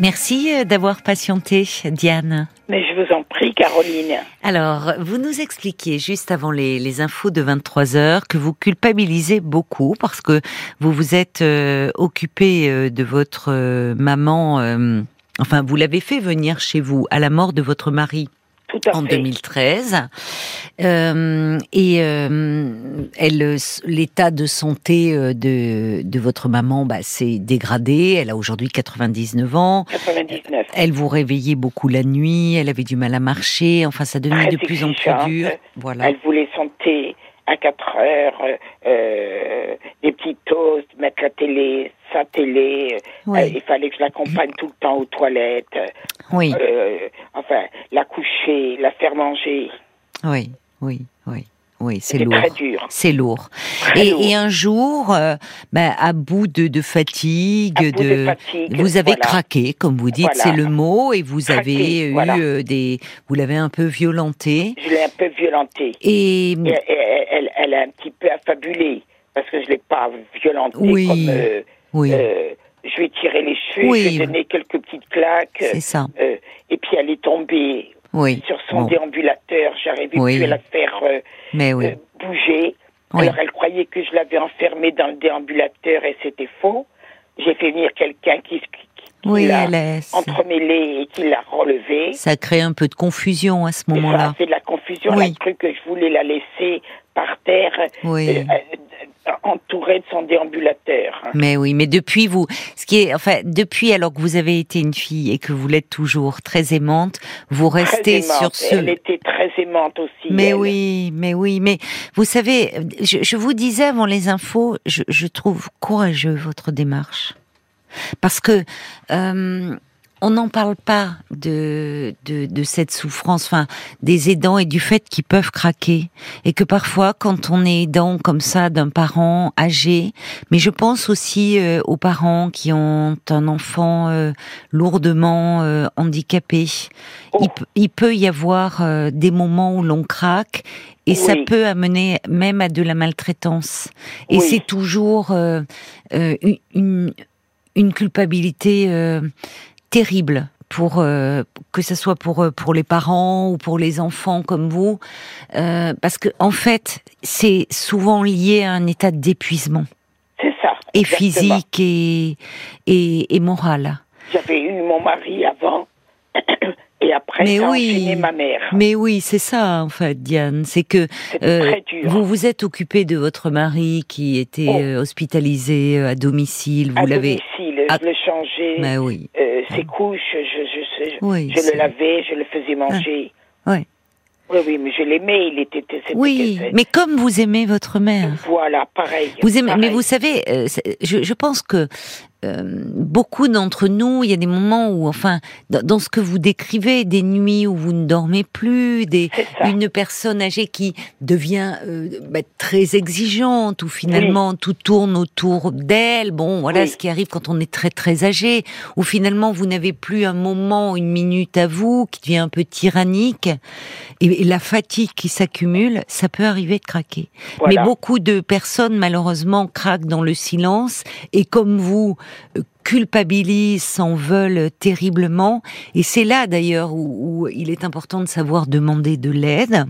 Merci euh, d'avoir patienté, Diane. Mais je vous en prie, Caroline. Alors, vous nous expliquiez juste avant les, infos de 23 heures que vous culpabilisez beaucoup parce que vous vous êtes euh, occupé euh, de votre maman. enfin, vous l'avez fait venir chez vous à la mort de votre mari en 2013. Euh, et euh, elle, l'état de santé euh, de, de votre maman bah, s'est dégradé. Elle a aujourd'hui 99 ans. 99. Elle vous réveillait beaucoup la nuit. Elle avait du mal à marcher. Enfin, ça devenait de plus en plus dur. Voilà. Elle voulait santé à 4 heures, euh, des petits toasts, mettre la télé, sa télé. Euh, il fallait que je l'accompagne tout le temps aux toilettes. Oui. Euh, enfin, la coucher, la faire manger. Oui, oui, oui. Oui, c'est lourd. C'est lourd. Et, et, un jour, euh, ben, à bout de, de fatigue, de, vous avez craqué, comme vous dites, c'est le mot, et vous avez eu euh, des, vous l'avez un peu violenté. Je l'ai un peu violenté. Et, elle, elle, a un petit peu affabulé parce que je l'ai pas violentée oui. comme. Euh, oui. je lui ai tiré les cheveux, oui. je lui ai donné quelques petites claques. C'est ça. et puis elle est tombée oui. sur son déambulateur. J'arrivais plus à la faire euh, euh, bouger. Alors elle croyait que je l'avais enfermée dans le déambulateur et c'était faux. J'ai fait venir quelqu'un qui, qui, l'a entremêlé et qui l'a relevé. Ça crée un peu de confusion à ce moment-là. Ça a fait de la confusion. Elle a cru que je voulais la laisser par terre. Oui. Euh, entourée de son déambulateur. Mais oui, mais depuis vous, ce qui est, enfin, depuis alors que vous avez été une fille et que vous l'êtes toujours très aimante, vous restez sur ce. Elle était très aimante aussi. Mais oui, mais oui, mais vous savez, je, vous disais avant les infos, je, je, trouve courageux votre démarche parce que. Euh, on n'en parle pas de, de, cette souffrance, enfin des aidants et du fait qu'ils peuvent craquer et que parfois quand on est aidant comme ça d'un parent âgé, mais je pense aussi euh, aux parents qui ont un enfant euh, lourdement euh, handicapé, oh. il, peut y avoir des moments où l'on craque et ça peut amener même à de la maltraitance. Et c'est toujours une, une, culpabilité terrible pour euh, que ce soit pour euh, pour les parents ou pour les enfants comme vous, euh, parce que en fait c'est souvent lié à un état d'épuisement. C'est ça. Et physique et, et, et moral. J'avais eu mon mari avant. Et après, mais oui, ma mère. Mais oui, c'est ça en fait, Diane. C'est que euh, vous vous êtes occupé de votre mari qui était oh. hospitalisé à domicile. Vous l'avez. Domicile, je le changeais. Mais oui ses couches, je, je, je, je le lavais, je le faisais manger. Oui. Oui, oui, mais je l'aimais, il était. Oui, mais comme vous aimez votre mère. Voilà, pareil. Vous aimez, mais vous savez, euh, je, je pense que euh, beaucoup d'entre nous, il y a des moments où, enfin, dans, ce que vous décrivez, des nuits où vous ne dormez plus, des, une personne âgée qui devient euh, bah, très exigeante, où finalement tout tourne autour d'elle. Bon, voilà ce qui arrive quand on est très très âgé, où finalement vous n'avez plus un moment, une minute à vous, qui devient un peu tyrannique, et, la fatigue qui s'accumule, ça peut arriver de craquer. Mais beaucoup de personnes, malheureusement, craquent dans le silence, et comme vous, culpabilisent, s'en veulent terriblement. Et c'est là d'ailleurs où, il est important de savoir demander de l'aide.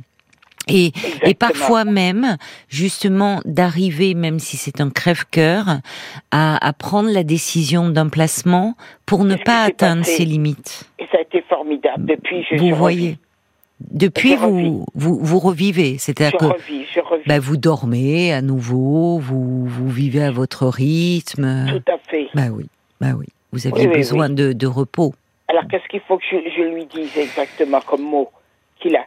Et, et, parfois même, justement, d'arriver, même si c'est un crève-cœur, à, prendre la décision d'un placement pour ne pas atteindre ses limites. Et ça a été formidable. Depuis, je Vous voyez. Depuis, vous, vous, vous revivez, c'est-à-dire que bah, vous dormez à nouveau, vous, vous vivez à votre rythme. Tout à fait. Bah oui, bah oui. Vous avez besoin De, de, repos. Alors qu'est-ce qu'il faut que je, lui dise exactement comme mot Qu'il la,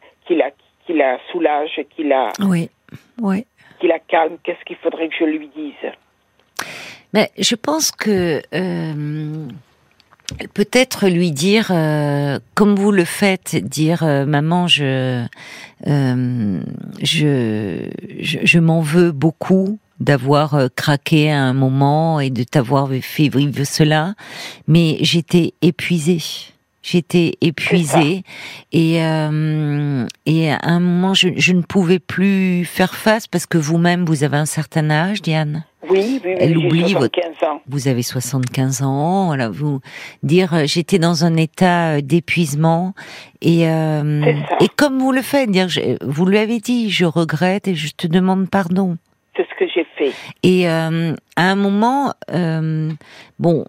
soulage, qu'il la, oui, oui. qu'il la calme? Qu'est-ce qu'il faudrait que je lui dise? Mais je pense que euh, peut-être lui dire, euh, comme vous le faites, dire euh, maman, je, je, je, m'en veux beaucoup d'avoir craqué à un moment et de t'avoir fait vivre cela, mais j'étais épuisée. j'étais épuisée et euh, et à un moment je, je, ne pouvais plus faire face parce que vous-même vous avez un certain âge, Diane. Oui, oui, Elle oublie 75 ans. Vous avez 75 ans, voilà, vous dire euh, j'étais dans un état euh, d'épuisement et euh, et comme vous le faites, dire vous lui avez dit je regrette et je te demande pardon. C'est ce que j'ai fait. Et euh, à un moment, euh, bon,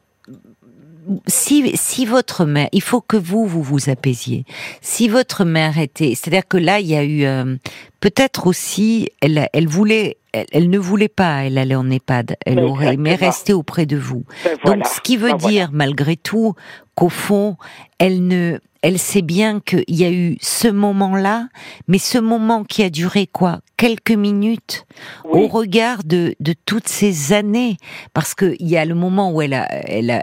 si, si votre mère, il faut que vous, vous vous apaisiez. Si votre mère était, c'est-à-dire que là, il y a eu, euh, peut-être aussi, elle, elle voulait, elle, ne voulait pas, elle allait en EHPAD, elle aurait aimé rester auprès de vous. Ben Donc, ce qui veut ben dire, malgré tout, qu'au fond, elle ne, elle sait bien qu'il y a eu ce moment-là, mais ce moment qui a duré quoi Quelques minutes au regard de, de toutes ces années. Parce qu'il y a le moment où elle a, elle a,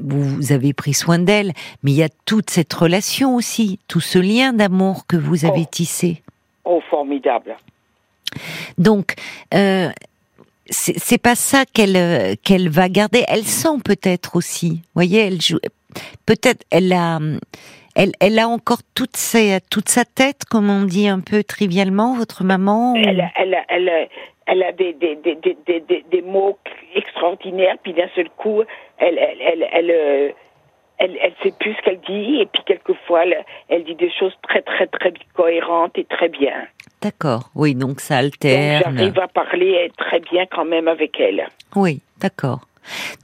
vous avez pris soin d'elle, mais il y a toute cette relation aussi, tout ce lien d'amour que vous avez oh. tissé. Oh, formidable. Donc, euh, c'est pas ça qu'elle qu'elle va garder. Elle sent peut-être aussi. Voyez, elle joue. Peut-être elle a elle, elle a encore toute, toute sa tête, comme on dit un peu trivialement, votre maman elle, elle, elle, a des, des, des, des, des mots extraordinaires, puis d'un seul coup, elle, elle, euh, elle, elle sait plus ce qu'elle dit, et puis quelquefois, elle, elle, dit des choses très, très, très cohérentes et très bien. D'accord, oui, donc ça alterne. J'arrive à parler très bien quand même avec elle. Oui, d'accord.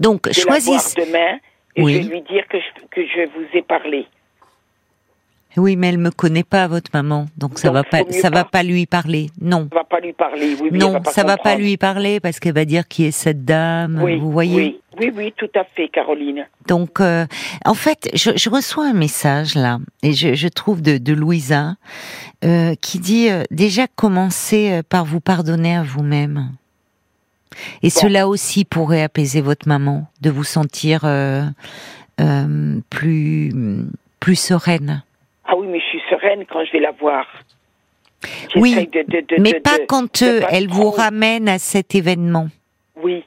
Donc, choisissez. demain, et je vais lui dire que je, que je vous ai parlé. Oui, mais elle me connaît pas, votre maman, donc ça va pas, ça va pas lui parler. Non. Ça va pas lui parler. Oui, non, va pas ça va pas lui parler parce qu'elle va dire qui est cette dame. Oui, vous voyez. Oui, oui, oui, tout à fait, Caroline. Donc, euh, en fait, je, je, reçois un message là, et je, je trouve de, de Louisa euh, qui dit euh, déjà commencez par vous pardonner à vous-même. Et cela aussi pourrait apaiser votre maman, de vous sentir plus plus sereine. Ah oui, mais je suis sereine quand je vais la voir. Oui, mais pas quand elle vous ramène à cet événement. Oui.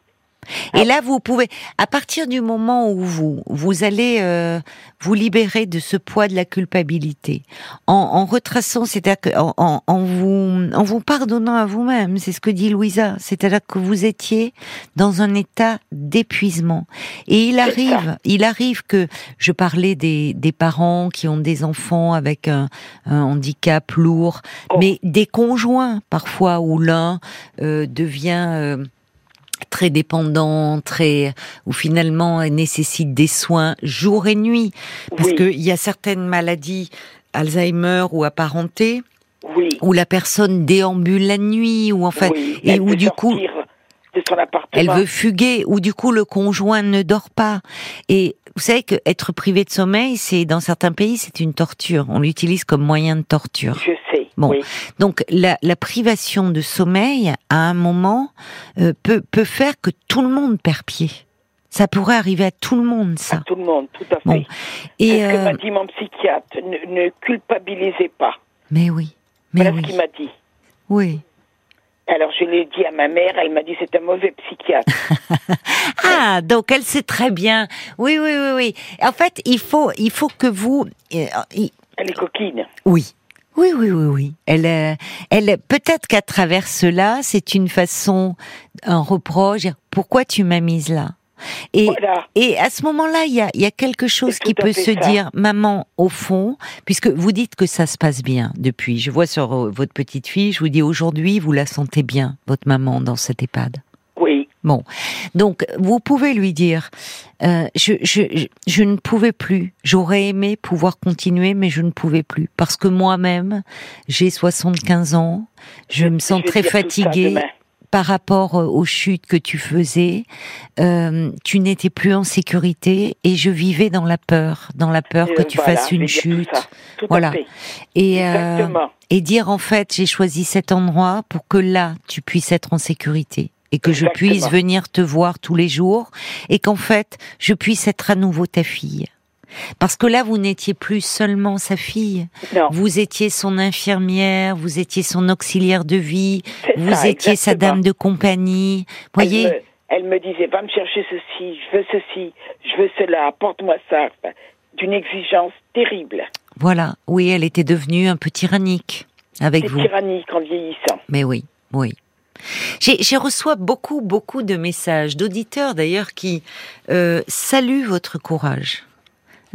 Et là, vous pouvez, à partir du moment où vous vous allez euh, vous libérer de ce poids de la culpabilité, en, en retraçant, c'est-à-dire en, en, en, vous en vous pardonnant à vous-même, c'est ce que dit Louisa, c'est-à-dire que vous étiez dans un état d'épuisement. Et il arrive, il arrive que je parlais des, des parents qui ont des enfants avec un, un handicap lourd, oh. mais des conjoints parfois où l'un euh, devient euh, très dépendant, très ou finalement nécessite des soins jour et nuit, parce oui. qu'il y a certaines maladies, Alzheimer ou apparentées, oui. où la personne déambule la nuit, ou en fait, oui, et où du coup de son elle veut fuguer, ou du coup le conjoint ne dort pas. Et vous savez que être privé de sommeil, c'est dans certains pays, c'est une torture. On l'utilise comme moyen de torture. Je sais. Bon, oui. donc la, la, privation de sommeil, à un moment, euh, peut, peut faire que tout le monde perd pied. Ça pourrait arriver à tout le monde, ça. À tout le monde, tout à fait. Bon. Et ce euh... que m'a dit mon psychiatre, ne, ne culpabilisez pas? Mais oui. Mais voilà oui. ce qu'il m'a dit. Oui. Alors je l'ai dit à ma mère, elle m'a dit c'est un mauvais psychiatre. ah, donc elle sait très bien. Oui, oui, oui, oui. En fait, il faut, il faut que vous. Euh. Elle est coquine. Oui. Oui, oui, oui, oui. Elle, euh, elle, peut-être qu'à travers cela, c'est une façon, un reproche. Pourquoi tu m'as mise là? Et, voilà. et à ce moment-là, il y a, y a quelque chose qui peut se ça. dire, maman, au fond, puisque vous dites que ça se passe bien depuis. Je vois sur votre petite fille, je vous dis aujourd'hui, vous la sentez bien, votre maman, dans cette EHPAD. Bon, donc vous pouvez lui dire, euh, je, je, je, ne pouvais plus. J'aurais aimé pouvoir continuer, mais je ne pouvais plus parce que moi-même, j'ai 75 ans, je, me sens très fatiguée par rapport aux chutes que tu faisais. Euh, tu n'étais plus en sécurité et je vivais dans la peur, dans la peur euh, que tu voilà, fasses une chute. Tout voilà. Et euh, et dire en fait, j'ai choisi cet endroit pour que là, tu puisses être en sécurité et que Exactement. je puisse venir te voir tous les jours et qu'en fait, je puisse être à nouveau ta fille. Parce que là, vous n'étiez plus seulement sa fille. Non. Vous étiez son infirmière, vous étiez son auxiliaire de vie, vous ça, étiez exactement. sa dame de compagnie. Voyez. Elle me, elle me, disait, va me chercher ceci, je veux ceci, je veux cela, apporte-moi ça. d'une exigence terrible. Voilà, oui, elle était devenue un peu tyrannique avec vous. Tyrannique en vieillissant. Mais oui, oui. J'ai reçois beaucoup, beaucoup de messages d'auditeurs d'ailleurs qui euh, saluent votre courage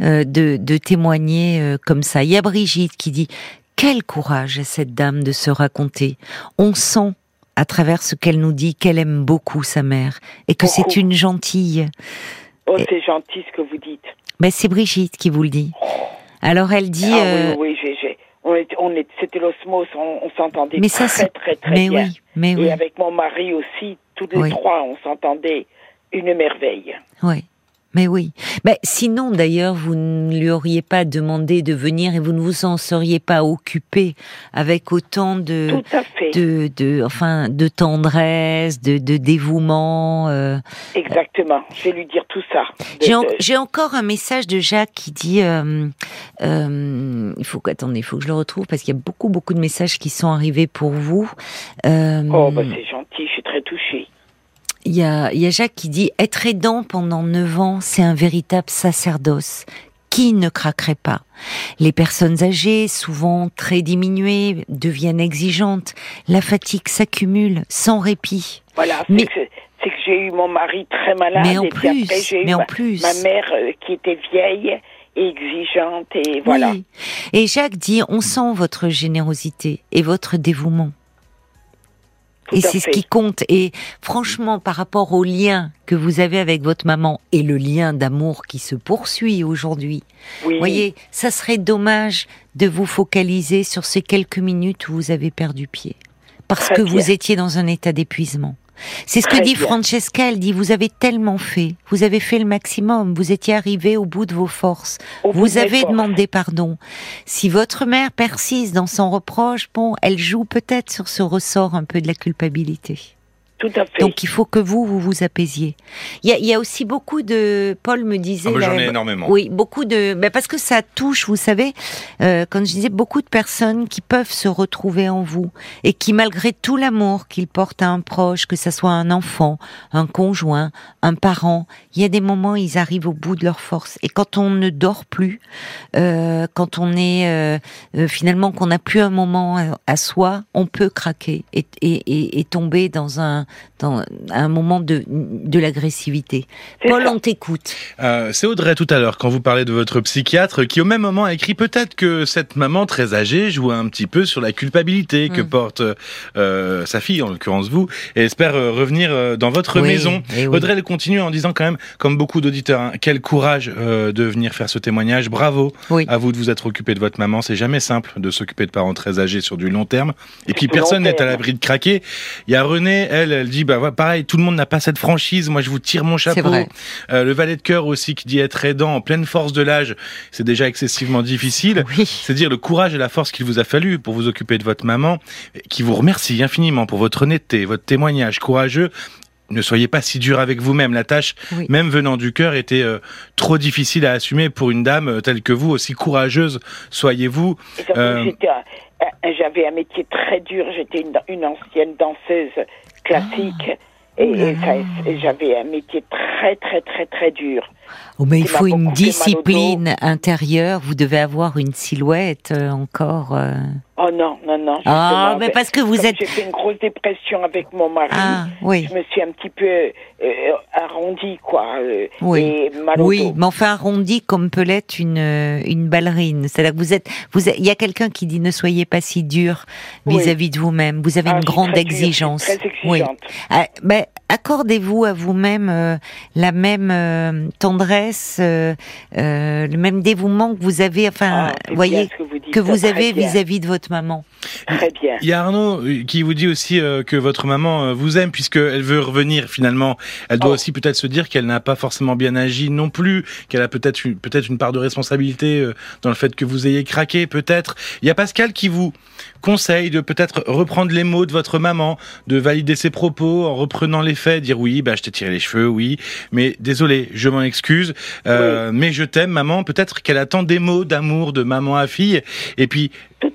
euh, de, de, témoigner euh, comme ça. Il y a Brigitte qui dit quel courage à cette dame de se raconter. On sent à travers ce qu'elle nous dit qu'elle aime beaucoup sa mère et que c'est une gentille. Oh, c'est gentil ce que vous dites. Mais c'est Brigitte qui vous le dit. Alors elle dit. Ah, oui, oui, on, est, c'était l'osmose, on, s'entendait très, très, très, mais bien. Oui, mais Et avec mon mari aussi, tous les trois, on s'entendait une merveille. Oui. Mais oui. Mais sinon, d'ailleurs, vous ne lui auriez pas demandé de venir et vous ne vous en seriez pas occupé avec autant de, de, de, enfin, de tendresse, de, de dévouement. Euh. Exactement. Je vais lui dire tout ça. J'ai encore un message de Jacques qui dit, euh, euh, il faut attendez, il faut que je le retrouve parce qu'il y a beaucoup, beaucoup de messages qui sont arrivés pour vous. oh, bah c'est gentil. Je suis très touchée. Il y a, Jacques qui dit être aidant pendant neuf ans, c'est un véritable sacerdoce. Qui ne craquerait pas? Les personnes âgées, souvent très diminuées, deviennent exigeantes. La fatigue s'accumule sans répit. Voilà, c'est que, j'ai eu mon mari très malade. Mais en plus, j'ai eu en ma, plus. ma mère euh, qui était vieille et exigeante et voilà. Et Jacques dit on sent votre générosité et votre dévouement et c'est ce qui compte. Et franchement, par rapport au lien que vous avez avec votre maman et le lien d'amour qui se poursuit aujourd'hui, vous voyez, ça serait dommage de vous focaliser sur ces quelques minutes où vous avez perdu pied. Parce que vous étiez dans un état d'épuisement. C'est ce que dit Francesca, elle dit, vous avez tellement fait, vous avez fait le maximum, vous étiez arrivé au bout de vos forces, vous avez demandé pardon. Si votre mère persiste dans son reproche, bon, elle joue peut-être sur ce ressort un peu de la culpabilité. Tout à fait. Donc il faut que vous, vous vous apaisiez. Il y a, il y a aussi beaucoup de... Paul me disait... Ah, J'en ai énormément. Oui, beaucoup de... Ben parce que ça touche, vous savez, euh, quand je disais beaucoup de personnes qui peuvent se retrouver en vous et qui, malgré tout l'amour qu'ils portent à un proche, que ce soit un enfant, un conjoint, un parent, il y a des moments, ils arrivent au bout de leur force. Et quand on ne dort plus, euh, quand on est euh, euh finalement qu'on n'a plus un moment à, soi, on peut craquer et, et, et, et tomber dans un dans un moment de, de l'agressivité. Paul, on t'écoute. Euh, c'est Audrey tout à l'heure, quand vous parlez de votre psychiatre, qui au même moment a écrit peut-être que cette maman très âgée joue un petit peu sur la culpabilité que mm. porte euh, sa fille, en l'occurrence vous, et espère euh, revenir euh, dans votre maison. Eh Audrey, elle continue en disant quand même, comme beaucoup d'auditeurs, hein, quel courage euh, de venir faire ce témoignage. Bravo à vous de vous être occupé de votre maman. C'est jamais simple de s'occuper de parents très âgés sur du long terme. Et puis personne n'est à l'abri de craquer. Il y a René, elle, elle dit bah pareil, tout le monde n'a pas cette franchise. Moi, je vous tire mon chapeau. Euh, le valet de cœur aussi qui dit être aidant en pleine force de l'âge, c'est déjà excessivement difficile. C'est dire le courage et la force qu'il vous a fallu pour vous occuper de votre maman, qui vous remercie infiniment pour votre honnêteté, votre témoignage courageux ne soyez pas si dur avec vous-même. La tâche, même venant du cœur, était euh, trop difficile à assumer pour une dame euh, telle que vous, aussi courageuse soyez-vous. J'avais un métier très dur, j'étais une, ancienne danseuse classique. Et, j'avais un métier très, très, très, très dur. Oh, mais il faut une discipline intérieure. Vous devez avoir une silhouette euh, encore. Euh. Oh non, non, non. Ah, mais parce que vous êtes. J'ai fait une grosse dépression avec mon mari. Ah, oui. Je me suis un petit peu euh, arrondie, quoi. oui. Et oui, mais enfin arrondie comme peut l'être une une ballerine. C'est-à-dire que vous êtes, vous il y a quelqu'un qui dit ne soyez pas si dur vis-à-vis de vous-même. Vous avez ah, une grande exigence. très exigeante. Oui. Ah, mais accordez-vous à vous-même la même tendresse, le même dévouement que vous avez. Enfin, ah, voyez que vous avez vis-à-vis de votre maman. Très bien. Il y a Arnaud euh, qui vous dit aussi euh, que votre maman euh, vous aime puisqu'elle veut revenir finalement. Elle doit oh. aussi peut-être se dire qu'elle n'a pas forcément bien agi non plus, qu'elle a peut-être une, peut-être une part de responsabilité dans le fait que vous ayez craqué peut-être. Il y a Pascal qui vous conseille de peut-être reprendre les mots de votre maman, de valider ses propos en reprenant les faits, dire oui, bah je t'ai tiré les cheveux, oui, mais désolé, je m'en excuse, mais je t'aime maman. Peut-être qu'elle attend des mots d'amour de maman à fille et puis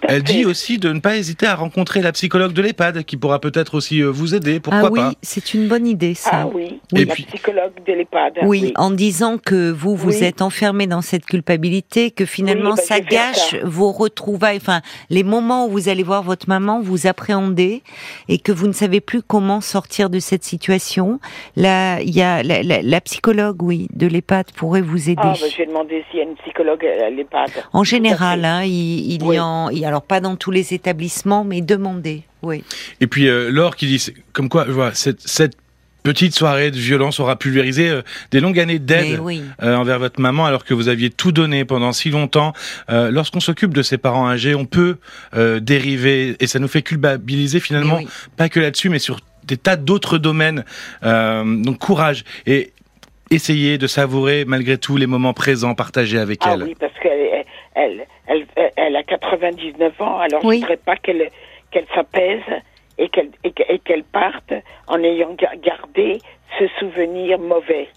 Elle dit aussi de ne pas hésiter à rencontrer la psychologue de l'EHPAD qui pourra peut-être aussi euh, vous aider. Pourquoi ah oui, pas C'est une bonne idée, ça. Ah oui, oui. la psychologue de l'EHPAD. Oui, en disant que vous vous êtes enfermé dans cette culpabilité, que finalement bah, ça gâche vos retrouvailles, enfin les moments où vous allez voir votre maman, vous appréhendez et que vous ne savez plus comment sortir de cette situation. Là, il y a la, psychologue, oui, de l'EHPAD pourrait vous aider. Ah, bah, je vais demander s'il y a une psychologue à l'EHPAD. En général, hein, il, il y en, alors pas dans tous les établissements, mais demandez. Oui. Et puis euh, Laure qui dit, comme quoi, voilà, cette, cette petite soirée de violence aura pulvérisé euh, des longues années d'aide euh, envers votre maman alors que vous aviez tout donné pendant si longtemps. Euh, Lorsqu'on s'occupe de ses parents âgés, on peut euh, dériver et ça nous fait culpabiliser finalement, pas que là-dessus, mais sur des tas d'autres domaines. donc courage et essayez de savourer malgré tout les moments présents partagés avec ah elle. Oui, parce qu'elle elle, elle, elle, a 99 ans, alors je ne voudrais pas qu'elle qu'elle s'apaise et qu'elle et qu'elle parte en ayant gardé ce souvenir mauvais.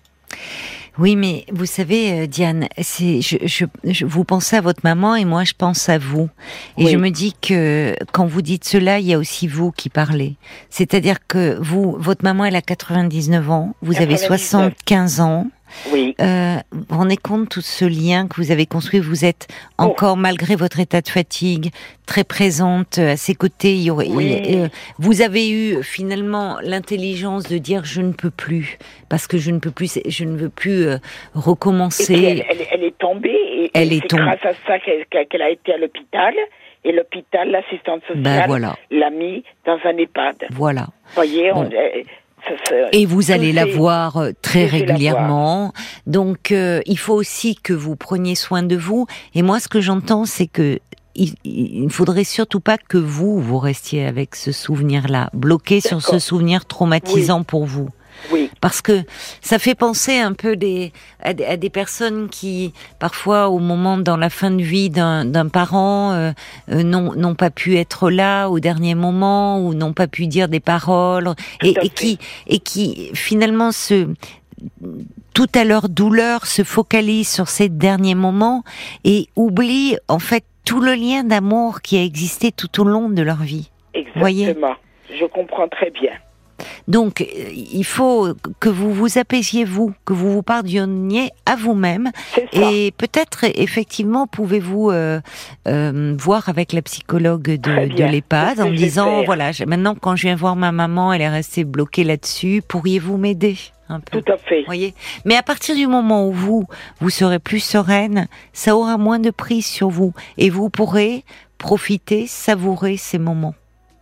Oui, mais vous savez, euh, Diane, c'est je, je, vous pensez à votre maman et moi je pense à vous. Et je me dis que quand vous dites cela, il y a aussi vous qui parlez. C'est-à-dire que vous, votre maman, elle a 99 ans, vous avez 75 ans. Oui. Euh, vous vous rendez compte tout ce lien que vous avez construit? Vous êtes encore, oh. malgré votre état de fatigue, très présente à ses côtés. Il euh, vous avez eu finalement l'intelligence de dire je ne peux plus parce que je ne peux plus, je ne veux plus euh, recommencer. Elle, est tombée et, elle est c'est grâce à ça qu'elle, a été à l'hôpital. Et l'hôpital, l'assistante ben sociale, l'a mis dans un EHPAD. Voilà. voyez, on, et vous allez la voir euh, très régulièrement. Donc, euh, il faut aussi que vous preniez soin de vous. Et moi, ce que j'entends, c'est que il, ne faudrait surtout pas que vous, vous restiez avec ce souvenir-là, bloqué sur ce souvenir traumatisant pour vous. Parce que ça fait penser un peu des, à, des, personnes qui, parfois, au moment, dans la fin de vie d'un parent, euh, euh, n'ont pas pu être là au dernier moment ou n'ont pas pu dire des paroles et, et qui, et qui, finalement, se, tout à leur douleur, se focalisent sur ces derniers moments et oublient, en fait, tout le lien d'amour qui a existé tout au long de leur vie. Exactement. Voyez Je comprends très bien. Donc, euh, il faut que vous vous apaisiez vous, que vous vous pardonniez à vous-même. Et peut-être, effectivement, pouvez-vous euh, euh, voir avec la psychologue de, de l'EHPAD en disant, voilà, maintenant quand je viens voir ma maman, elle est restée bloquée là-dessus, pourriez-vous m'aider un peu? Tout à fait. Voyez? Mais à partir du moment où vous, vous serez plus sereine, ça aura moins de prise sur vous. Et vous pourrez profiter, savourer ces moments.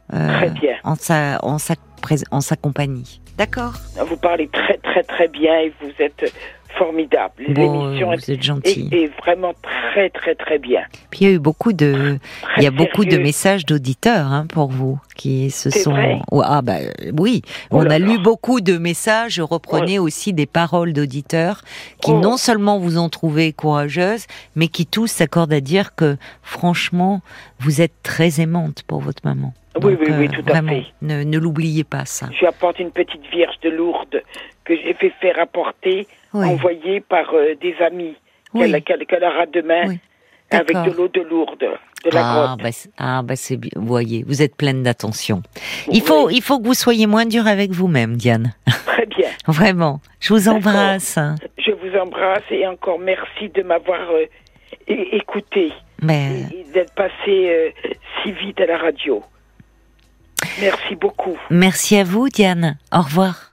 Très bien. En sa, en sa en sa compagnie. D'accord Vous parlez très très très bien et vous êtes formidable. L'émission vous êtes gentil. Est, vraiment très très très bien. Puis il y a eu beaucoup de, il y a beaucoup de messages d'auditeurs hein, pour vous qui se sont. Ah bah oui, oh on a lu beaucoup de messages. Je reprenais aussi des paroles d'auditeurs qui oh. non seulement vous ont trouvé courageuse, mais qui tous s'accordent à dire que franchement, vous êtes très aimante pour votre maman. oui, oui, oui, euh, tout à fait. Ne, ne l'oubliez pas ça. Je apporte une petite vierge de Lourdes que j'ai fait faire apporter envoyé par euh, des amis qu'elle aura demain avec de l'eau de Lourdes. De la ah, bah, ah, bah c'est bien. Vous voyez, vous êtes pleine d'attention. Il faut, il faut que vous soyez moins dur avec vous-même, Diane. Très bien. Vraiment. Je vous embrasse. Je vous embrasse et encore merci de m'avoir euh, écouté. Mais... D'être passé euh, si vite à la radio. Merci beaucoup. Merci à vous, Diane. Au revoir.